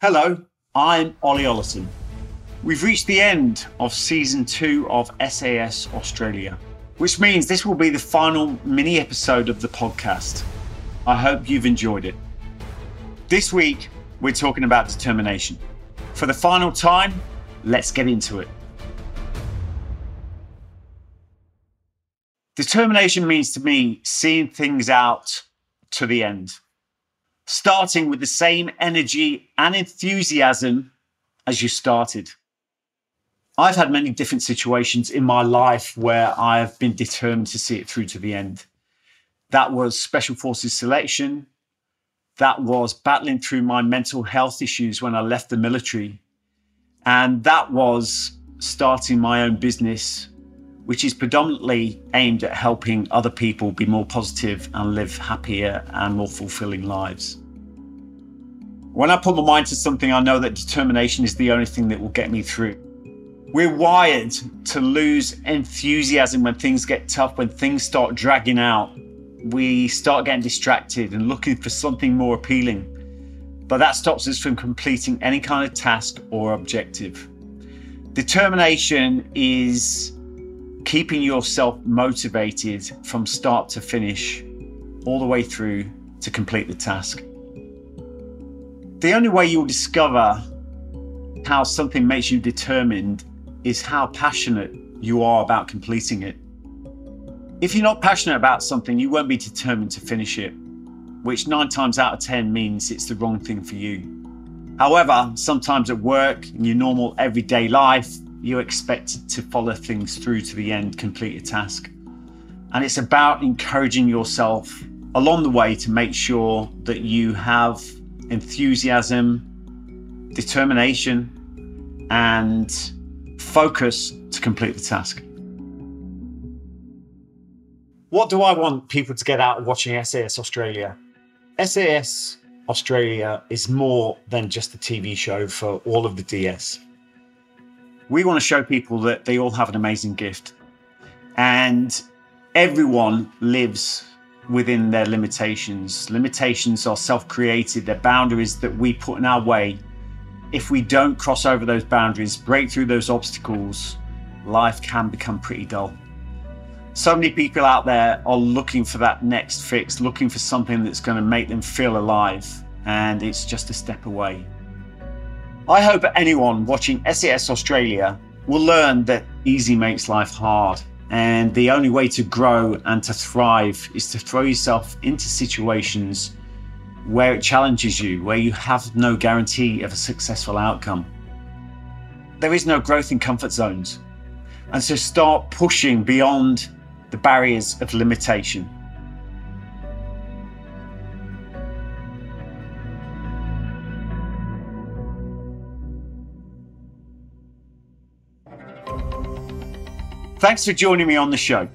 Hello, I'm Ollie Ollerton. We've reached the end of season two of SAS Australia, which means this will be the final mini episode of the podcast. I hope you've enjoyed it. This week, we're talking about determination. For the final time, let's get into it. Determination means to me seeing things out to the end, starting with the same energy and enthusiasm as you started. I've had many different situations in my life where I've been determined to see it through to the end. That was Special Forces selection. That was battling through my mental health issues when I left the military. And that was starting my own business, which is predominantly aimed at helping other people be more positive and live happier and more fulfilling lives. When I put my mind to something, I know that determination is the only thing that will get me through. We're wired to lose enthusiasm when things get tough, when things start dragging out. We start getting distracted and looking for something more appealing. But that stops us from completing any kind of task or objective. Determination is keeping yourself motivated from start to finish, all the way through to complete the task. The only way you'll discover how something makes you determined is how passionate you are about completing it. If you're not passionate about something, you won't be determined to finish it, which nine times out of 10 means it's the wrong thing for you. However, sometimes at work, in your normal everyday life, you expect to follow things through to the end, complete a task. And it's about encouraging yourself along the way to make sure that you have enthusiasm, determination, and focus to complete the task. What do I want people to get out of watching SAS Australia? SAS Australia is more than just a TV show for all of the DS. We want to show people that they all have an amazing gift and everyone lives within their limitations. Limitations are self created, they're boundaries that we put in our way if we don't cross over those boundaries, break through those obstacles, life can become pretty dull. So many people out there are looking for that next fix, looking for something that's going to make them feel alive, and it's just a step away. I hope anyone watching SAS Australia will learn that easy makes life hard, and the only way to grow and to thrive is to throw yourself into situations where it challenges you, where you have no guarantee of a successful outcome. There is no growth in comfort zones. And so start pushing beyond the barriers of limitation. Thanks for joining me on the show.